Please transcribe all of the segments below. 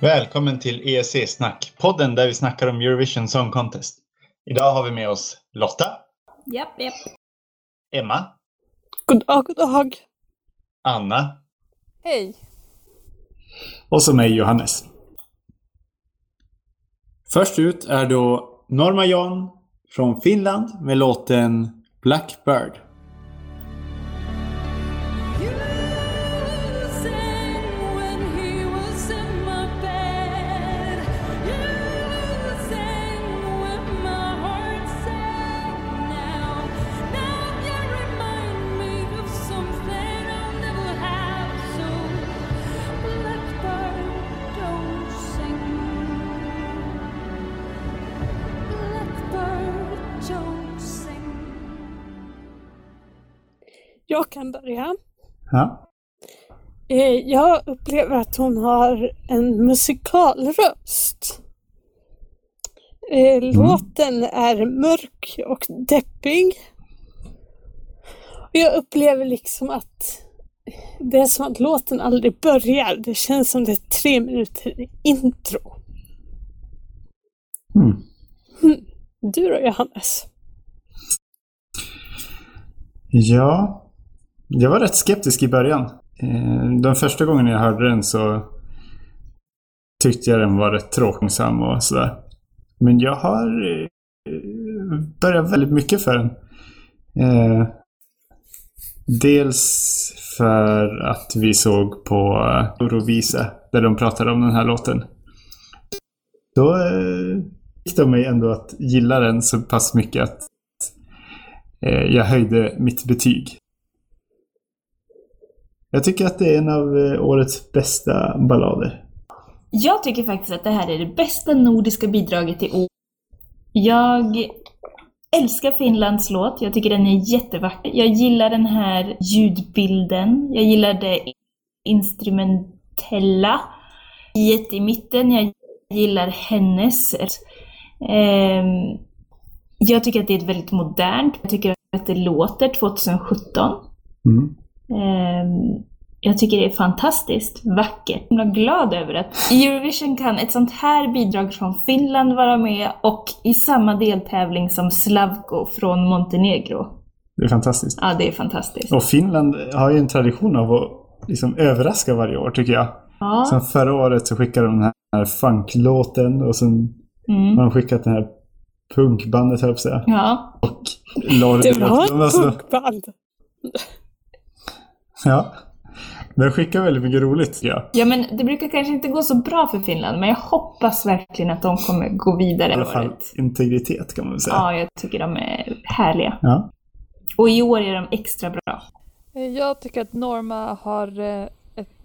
Välkommen till ESC-snack, podden där vi snackar om Eurovision Song Contest. Idag har vi med oss Lotta, Japp, japp. Emma, God dag, god dag. Anna Hej. och så mig Johannes. Först ut är då Norma John från Finland med låten Blackbird. Jag kan börja. Ja. Eh, Jag upplever att hon har en musikalröst. Eh, Låten är mörk och deppig. Jag upplever liksom att det är som att låten aldrig börjar. Det känns som det är tre minuter intro. Mm. Du då Johannes? Ja, jag var rätt skeptisk i början. Eh, den första gången jag hörde den så tyckte jag den var rätt tråksam och sådär. Men jag har eh, börjat väldigt mycket för den. Eh, dels för att vi såg på Eurovisa där de pratade om den här låten. Då fick de mig ändå att gilla den så pass mycket att jag höjde mitt betyg. Jag tycker att det är en av eh, årets bästa ballader. Jag tycker faktiskt att det här är det bästa nordiska bidraget i år. Jag älskar Finlands låt. Jag tycker den är jättevacker. Jag gillar den här ljudbilden. Jag gillar det instrumentella i mitten. Jag gillar hennes. Ehm, jag tycker att det är ett väldigt modernt. Jag tycker att det låter 2017. Mm. Ehm, jag tycker det är fantastiskt vackert. Jag är glad över att i Eurovision kan ett sånt här bidrag från Finland vara med och i samma deltävling som Slavko från Montenegro. Det är fantastiskt. Ja, det är fantastiskt. Och Finland har ju en tradition av att liksom överraska varje år tycker jag. Ja, Som förra året så skickade de den här funklåten och sen har mm. de skickat den här punkbandet höll jag på att säga. ja. Och la Det var ett alltså, punkband. Ja. De skickar väldigt mycket roligt ja. ja, men det brukar kanske inte gå så bra för Finland, men jag hoppas verkligen att de kommer gå vidare I alla fall året. integritet kan man väl säga. Ja, jag tycker de är härliga. Ja. Och i år är de extra bra. Jag tycker att Norma har eh,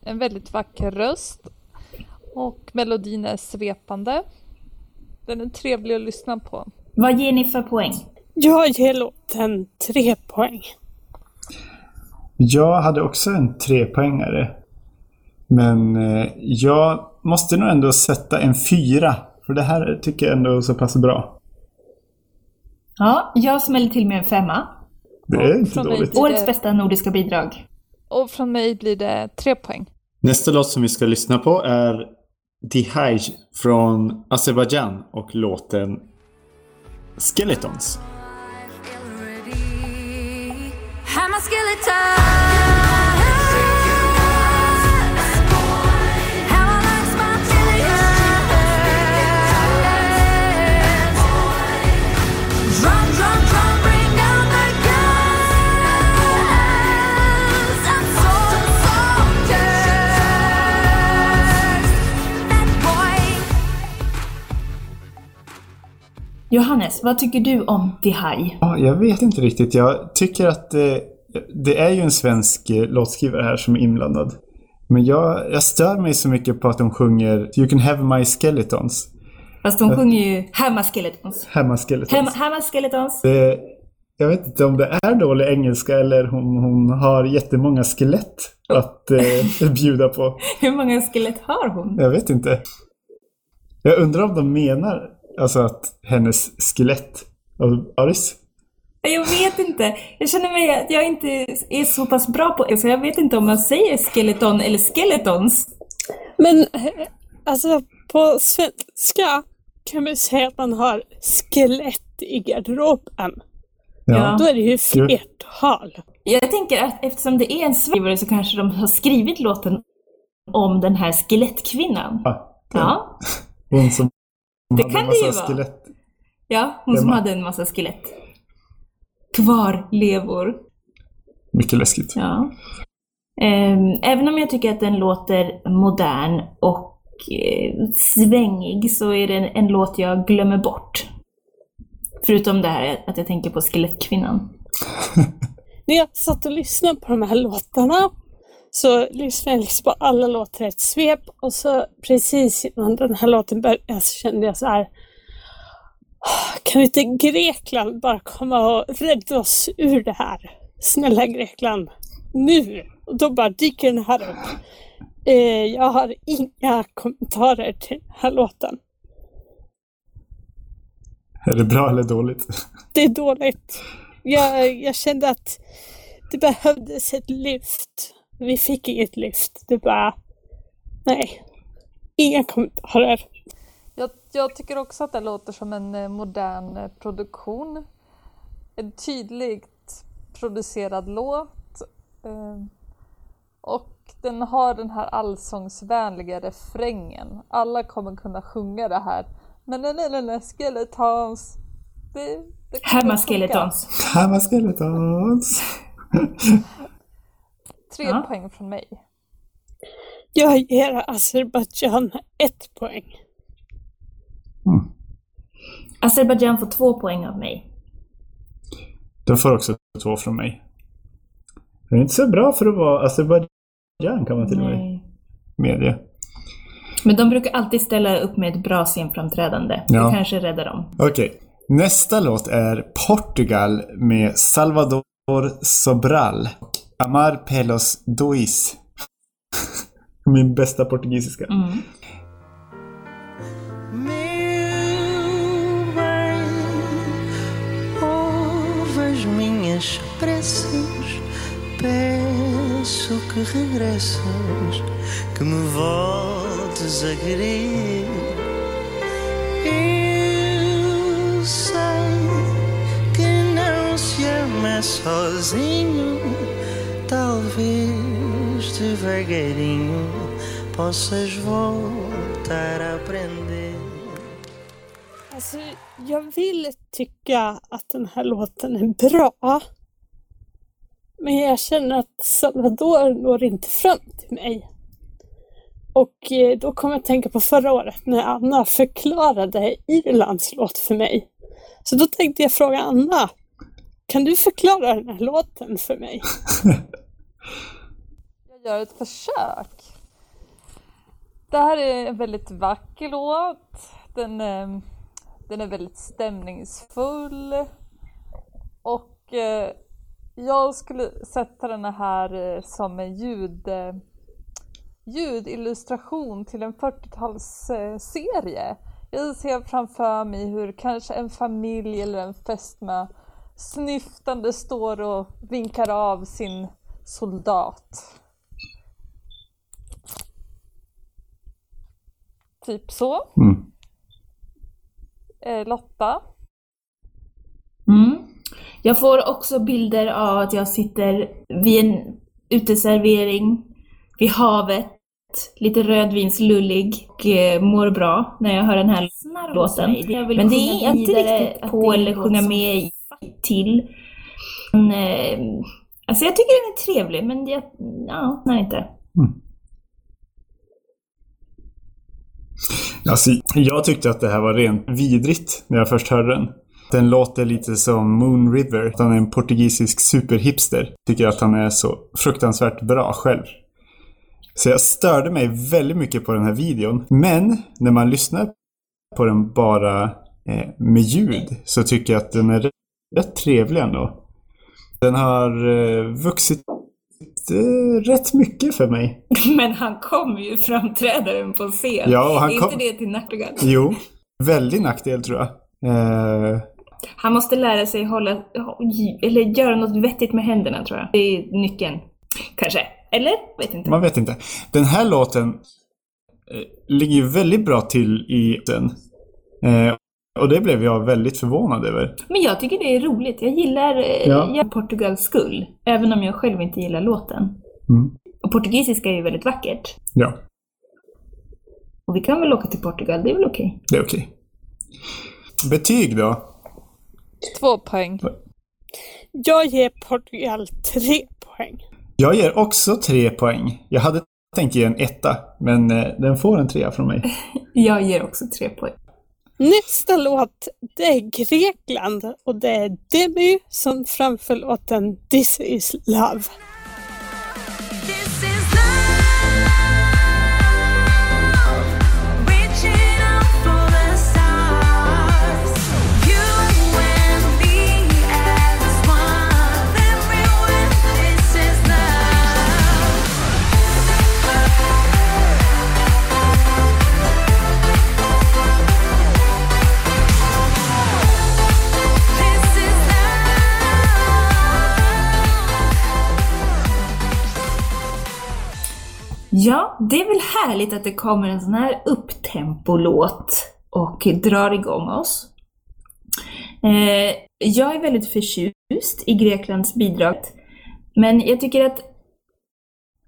en väldigt vacker röst och melodin är svepande. Den är trevlig att lyssna på. Vad ger ni för poäng? Jag ger låten tre poäng. Jag hade också en trepoängare. Men eh, jag måste nog ändå sätta en fyra. För det här tycker jag ändå är så pass bra. Ja, jag smäller till med en femma. Det är inte Från mig dåligt. Årets bästa nordiska bidrag. Och från mig blir det tre poäng. Nästa låt som vi ska lyssna på är Dihaj från Azerbaijan och låten Skeletons. I'm a skeleton. Johannes, vad tycker du om Dihaj? Ja, jag vet inte riktigt. Jag tycker att eh, det är ju en svensk eh, låtskrivare här som är inblandad. Men jag, jag stör mig så mycket på att de sjunger You can have my skeletons. Fast de sjunger ju Hamma Skeletons. Hamma skeletons. Hamma, Hamma Skeletons. Det, jag vet inte om det är dålig engelska eller hon, hon har jättemånga skelett att eh, bjuda på. Hur många skelett har hon? Jag vet inte. Jag undrar om de menar alltså att hennes skelett av Aris. Jag vet inte. Jag känner mig att jag inte är så pass bra på så jag vet inte om man säger skeleton eller skeletons. Men Alltså på svenska kan man säga att man har skelett i garderoben. Ja. Då är det ju flertal. Jag tänker att eftersom det är en skrivare så kanske de har skrivit låten om den här skelettkvinnan. Ja. Ja, Hon som Det kan en det ju massa vara. skelett. ja hon som Emma. hade en massa skelett. Kvarlevor. Mycket läskigt. Ja. Ehm, även om jag tycker att den låter modern och eh, svängig så är det en, en låt jag glömmer bort. Förutom det här att jag tänker på Skelettkvinnan. När jag satt och lyssnade på de här låtarna så lyssnade jag liksom på alla låtar i ett svep och så precis innan den här låten började så kände jag så här "Ah, Kan inte Grekland bara komma och rädda oss ur det här? Snälla Grekland, nu! Och då bara dyker den här upp. Eh, jag har inga kommentarer till den här låten. Är det bra eller dåligt? Det är dåligt. Jag, jag kände att det behövdes ett lyft. Vi fick inget lyft. Det bara... Nej. Inga kommentarer. Jag, jag tycker också att det låter som en eh, modern eh, produktion. En tydligt producerad låt. eh, Och den har den här allsångsvänliga refrängen. Alla kommer kunna sjunga det här. Men nej, nej, nej, skeletons. Det, det funka. Skeletons. Hamma skeletons. Tre Ja. poäng från mig. Jag ger Azerbajdzjan ett poäng. Azerbajdzjan får två poäng av mig. Den får också två från mig. Det är inte så bra för att vara Azerbajdzjan kan man till och med medge. Men de brukar alltid ställa upp med ett bra scenframträdande. Ja. Det kanske räddar dem. Okej. Nästa låt är Portugal med Salvador Sobral. Amar Pelos Dois. Min bästa portugisiska. Mm. Meu bem, ouve as minhas preces, peço que regresses, que me voltes a querer. Eu sei que não se ama sozinho, talvez devagarinho possas voltar a aprender. Alltså, jag vill tycka att den här låten är bra. Men jag känner att Salvador når inte fram till mig. Och eh, då kommer jag att tänka på förra året när Anna förklarade Irlands låt för mig. Så då tänkte jag fråga Anna, kan du förklara den här låten för mig? Jag gör ett försök. Det här är en väldigt vacker låt. Den, ehm, den är väldigt stämningsfull. Och eh, jag skulle sätta den här eh, som en ljud, eh, ljudillustration till en 40-talsserie. Jag ser framför mig hur kanske en familj eller en fästmö snyftande står och vinkar av sin soldat. Typ så. Mm. Eh, Lotta. Mm. Jag får också bilder av att jag sitter vid en uteservering vid havet, lite rödvinslullig och eh, mår bra när jag hör den här låten. Men det är inte riktigt på eller sjunga med i till. Men, eh, alltså jag tycker den är trevlig, men jag, ja, nej inte. Mm. Alltså, jag tyckte att det här var rent vidrigt när jag först hörde den. Den låter lite som Moon River. Han är en portugisisk superhipster. Tycker att han är så fruktansvärt bra själv. Så jag störde mig väldigt mycket på den här videon. Men när man lyssnar på den bara eh, med ljud så tycker jag att den är rätt trevlig ändå. Den har eh, vuxit eh, rätt mycket för mig. Men han kommer ju framträdaren på scen. Ja, han är inte kom- det till nackdel? Jo, väldigt nackdel tror jag. Eh, Han måste lära sig hålla, eller göra något vettigt med händerna tror jag. Det är nyckeln. Kanske. Eller? Vet inte. Man vet inte. Den här låten eh, ligger ju väldigt bra till i den. Eh, och det blev jag väldigt förvånad över. Men jag tycker det är roligt. Jag gillar eh, Ja. Portugals skull. Även om jag själv inte gillar låten. Mm. Och portugisiska är ju väldigt vackert. Ja, Och vi kan väl åka till Portugal, det är väl okej? det är okej. Betyg då? Två poäng. Jag ger Portugal tre poäng. Jag ger också tre poäng. Jag hade tänkt ge en etta, men eh, den får en trea från mig. Jag ger också tre poäng. Nästa låt, det är Grekland och det är Demi som framför låten This is love. This is Ja, det är väl härligt att det kommer en sån här upptempo-låt och drar igång oss. Eh, jag är väldigt förtjust i Greklands bidrag, men jag tycker att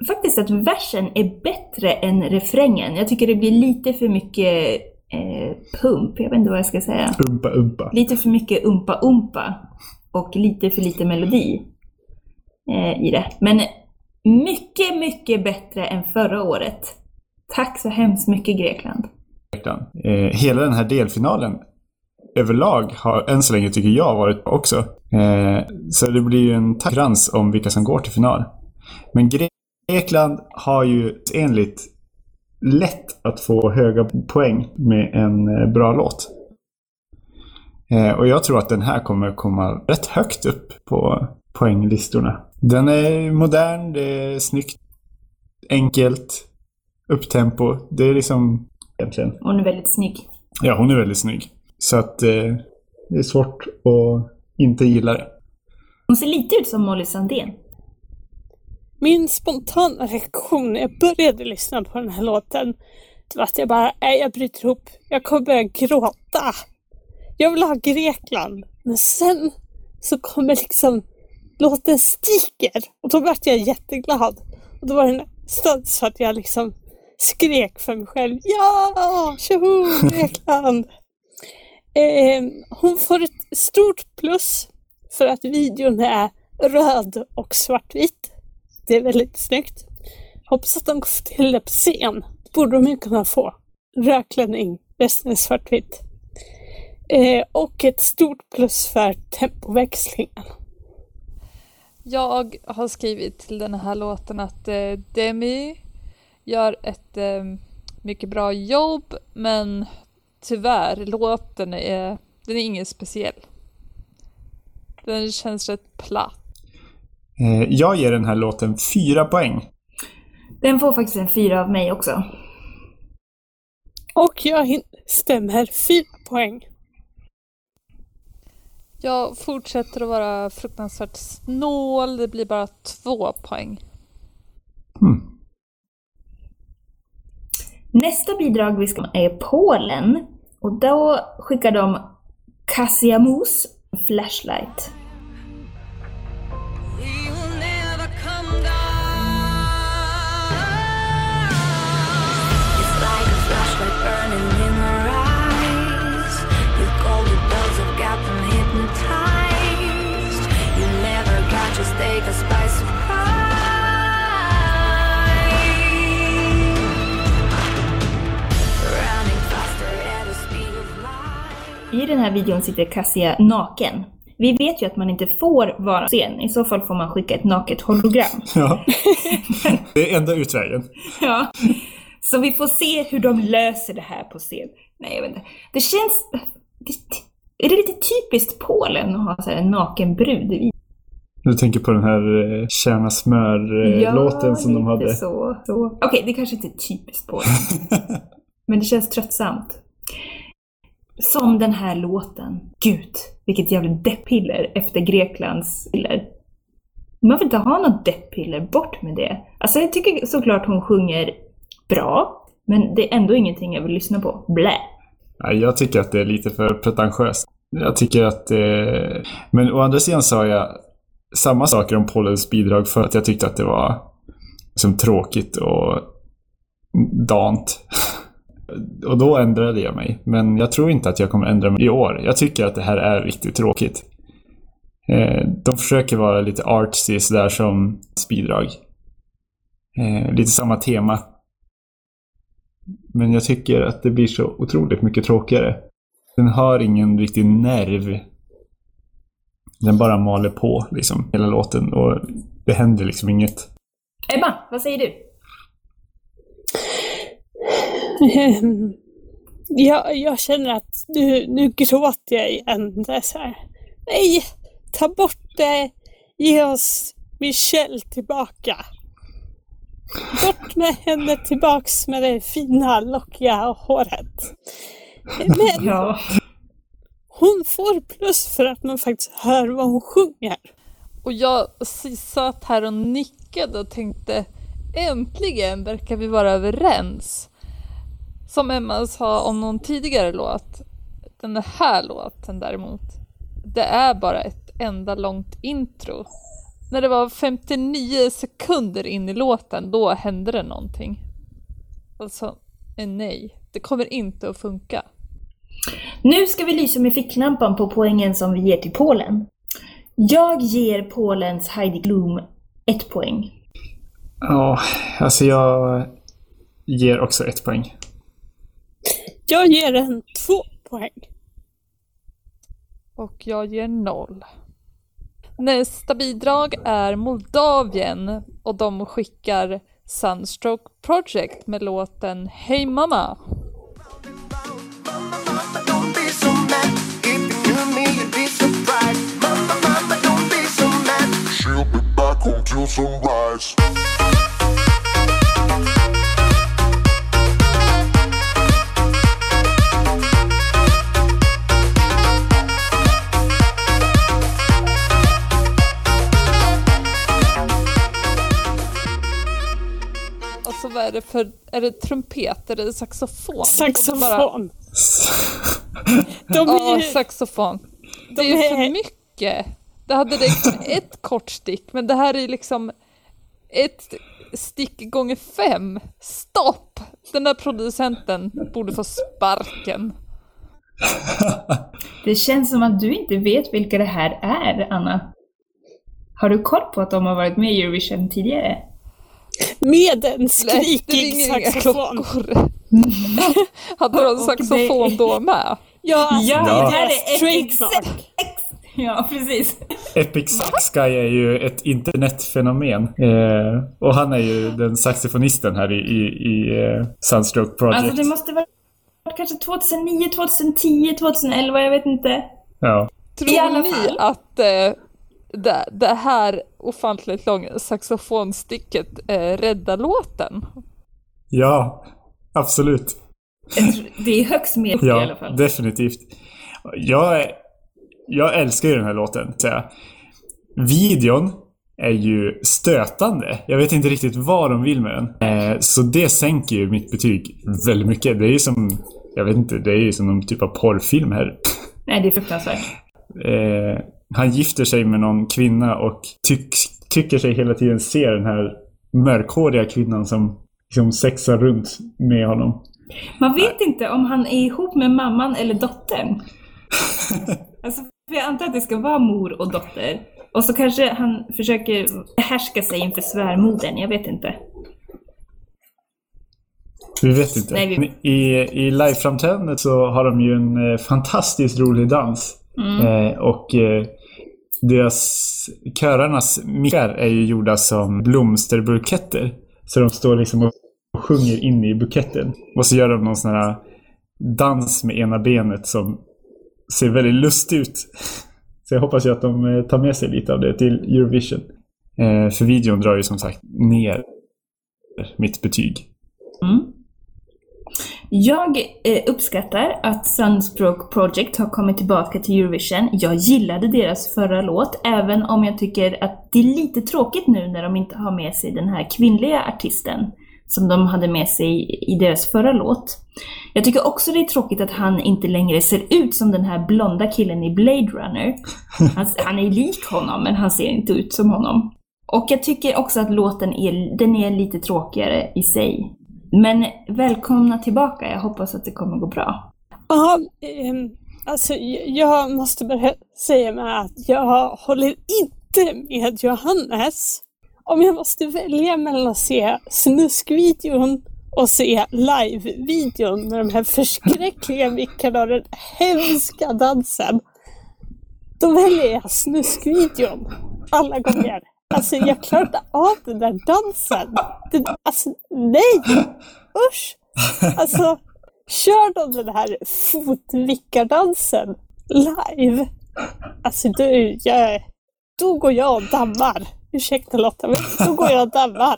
faktiskt att versen är bättre än refrängen. Jag tycker det blir lite för mycket eh, pump, jag vet inte vad jag ska säga. Umpa, umpa. Lite för mycket umpa-umpa och lite för lite melodi eh, i det. Men mycket, mycket bättre än förra året. Tack så hemskt mycket Grekland. Grekland. Eh, hela den här delfinalen överlag har än så länge, tycker jag, varit bra också. Eh, så det blir ju en konkurrens om vilka som går till final. Men Grekland har ju enligt lätt att få höga poäng med en eh, bra låt. Eh, och jag tror att den här kommer komma rätt högt upp på poänglistorna. Den är modern, det är snyggt, enkelt, upptempo. Det är liksom egentligen Hon är väldigt snygg. Ja, hon är väldigt snygg. Så att eh, det är svårt att inte gilla det. Hon ser lite ut som Molly Sandén. Min spontana reaktion när jag började lyssna på den här låten det var att jag bara, nej jag bryter ihop. Jag kommer börja gråta. Jag vill ha Grekland. Men sen så kommer liksom låten stiger och då vart jag jätteglad. Och då var den stöd så att jag liksom skrek för mig själv. Ja! Tjoho! Grekland! eh, hon får ett stort plus för att videon är röd och svartvit. Det är väldigt snyggt. Hoppas att de får till det på scen. Det borde de ju kunna få. Rödklänning, resten är svartvitt. Eh, och ett stort plus för tempoväxlingen. Jag har skrivit till den här låten att eh, Demi gör ett eh, mycket bra jobb men tyvärr, låten är, den är ingen speciell. Den känns rätt platt. Eh, jag ger den här låten fyra poäng. Den får faktiskt en fyra av mig också. Och jag stämmer fyra poäng. Jag fortsätter att vara fruktansvärt snål, det blir bara två poäng. Hmm. Nästa bidrag vi ska är Polen. Och då skickar de Kassiamus Flashlight. Us by surprise. I den här videon sitter Cassia naken. Vi vet ju att man inte får vara på scen, i så fall får man skicka ett naket hologram. Ja. det är enda utvägen. Ja. Så vi får se hur de löser det här på scen. Nej, jag vet inte. Det känns... Är det lite typiskt Polen att ha så här en naken brud i Du tänker på den här eh, Tjäna smör-låten som de hade. Så, så. Okej, det kanske inte är typiskt Polen. men det känns tröttsamt. Som den här låten. Gud, vilket jävla deppiller efter Greklands piller. Man vill inte ha något deppiller, bort med det. Alltså jag tycker såklart hon sjunger bra. Men det är ändå ingenting jag vill lyssna på. Blä! Nej, jag tycker att det är lite för pretentiöst. Jag tycker att... Eh... Men å andra sidan sa jag samma saker om Pollens bidrag för att jag tyckte att det var liksom tråkigt och dant. Och då ändrade jag mig. Men jag tror inte att jag kommer ändra mig i år. Jag tycker att det här är riktigt tråkigt. Eh, de försöker vara lite artsy sådär som bidrag. Eh, lite samma tema. Men jag tycker att det blir så otroligt mycket tråkigare. Den har ingen riktig nerv. Den bara maler på liksom hela låten och det händer liksom inget. Ebba, vad säger du? Ehm, Jag, jag känner att nu, nu gråter jag igen. Det är så här. Nej, ta bort det. Ge oss Michelle tillbaka. Bort med henne tillbaks med det fina lockiga håret. Men Ja hon får plus för att man faktiskt hör vad hon sjunger. Och jag satt här och nickade och tänkte äntligen verkar vi vara överens. Som Emma sa om någon tidigare låt, den här låten däremot, det är bara ett enda långt intro. När det var 59 sekunder in i låten, då hände det någonting. Alltså, nej, det kommer inte att funka. Nu ska vi lysa med ficklampan på poängen som vi ger till Polen. Jag ger Polens Heidi Klum ett poäng. Ja, alltså jag ger också ett poäng. Jag ger en två poäng. Och jag ger noll. Nästa bidrag är Moldavien och de skickar Sunstroke Project med låten Hey Mama. She'll be back until sunrise. Alltså vad är det för, är det trumpet, är det saxofon? Bara- Saxofon. De Ja, är ju, saxofon. Det De är ju för mycket. Det hade räckt med ett kort stick, men det här är liksom ett stick gånger fem. Stopp! Den där producenten borde få sparken. Det känns som att du inte vet vilka det här är, Anna. Har du koll på att de har varit med i Eurovision tidigare? med en skrikig saxofon. Hade de saxofon då med? Ja, alltså, Ja, det det är här är Epic trademark. Sax. Ja, precis. Epic Sax Guy är ju ett internetfenomen. Eh, och han är ju den saxofonisten här i, i, i eh, Sunstroke Project. Alltså det måste vara kanske 2009, 2010, 2011, jag vet inte. Ja. I Tror alla ni fall. att eh, det, det här ofantligt långa saxofonsticket eh, räddar låten? ja, absolut. Det är högst med i alla Ja, fall. definitivt. Jag, är- jag älskar ju den här låten. Så jag. Videon är ju stötande. Jag vet inte riktigt vad de vill med den. Eh, så det sänker ju mitt betyg väldigt mycket. Det är ju som, jag vet inte, det är ju som någon typ av porrfilm här. Nej, det är fruktansvärt. Eh, han gifter sig med någon kvinna och tyck, tycker sig hela tiden se den här mörkhåriga kvinnan som liksom sexar runt med honom. Man vet inte om han är ihop med mamman eller dottern. Alltså, för jag antar att det ska vara mor och dotter. Och så kanske han försöker härska sig inför svärmodern, jag vet inte. Vi vet inte. Nej, vi- I, i liveframträdandet så har de ju en eh, fantastiskt rolig dans. Eh, och eh, deras, körarnas mickar är ju gjorda som blomsterbuketter. Så de står liksom och sjunger in i buketten. Och så gör de någon sån här dans med ena benet som ser väldigt lustig ut. Så jag hoppas ju att de eh, tar med sig lite av det till Eurovision. Eh, för videon drar ju som sagt ner mitt betyg. Mm. Jag eh, uppskattar att Sunstroke Project har kommit tillbaka till Eurovision. Jag gillade deras förra låt, även om jag tycker att det är lite tråkigt nu när de inte har med sig den här kvinnliga artisten som de hade med sig i deras förra låt. Jag tycker också det är tråkigt att han inte längre ser ut som den här blonda killen i Blade Runner. Han, han är lik honom, men han ser inte ut som honom. Och jag tycker också att låten är, den är lite tråkigare i sig. Men välkomna tillbaka, jag hoppas att det kommer gå bra. Ja, ehm, alltså jag måste bara säga med att jag håller inte med Johannes. Om jag måste välja mellan att se snuskvideon och se live-videon med de här förskräckliga mickarna och den hemska dansen. Då väljer jag snuskvideon. Alla gånger. Alltså jag klarar inte av den där dansen. Den, alltså nej! Usch! Alltså Kör de den här fotvickardansen live? Alltså du, jag, då går jag och dammar. Ursäkta Lotta, men då går jag och dammar.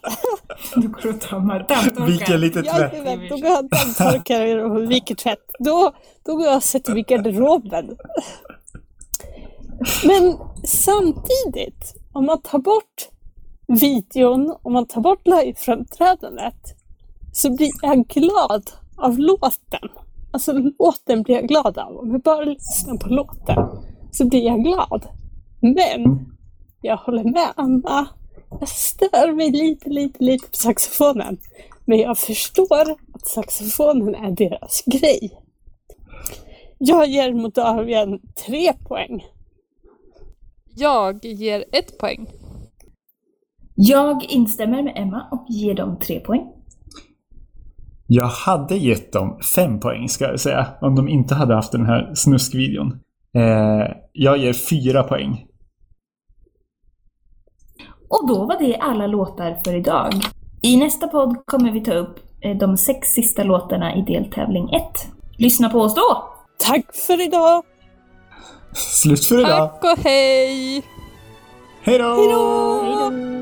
Du går och dammar dammtorkar. Vilken lite tvätt. Jajamän, då går jag och dammtorkar och viker tvätt. Då, då går jag och sätter mig i garderoben. Men samtidigt, om man tar bort videon, om man tar bort liveframträdandet, så blir jag glad av låten. Alltså låten blir jag glad av. Om jag bara lyssnar på låten så blir jag glad. Men jag håller med Anna. Jag stör mig lite, lite, lite på saxofonen. Men jag förstår att saxofonen är deras grej. Jag ger Moldavien tre poäng. Jag ger ett poäng. Jag instämmer med Emma och ger dem tre poäng. Jag hade gett dem fem poäng ska jag säga. Om de inte hade haft den här snuskvideon. Eh, jag ger fyra poäng. Och då var det alla låtar för idag. I nästa podd kommer vi ta upp eh, de sex sista låtarna i deltävling 1. Lyssna på oss då! Tack för idag! Slut för idag. Tack och hej! Hej då! Hej då!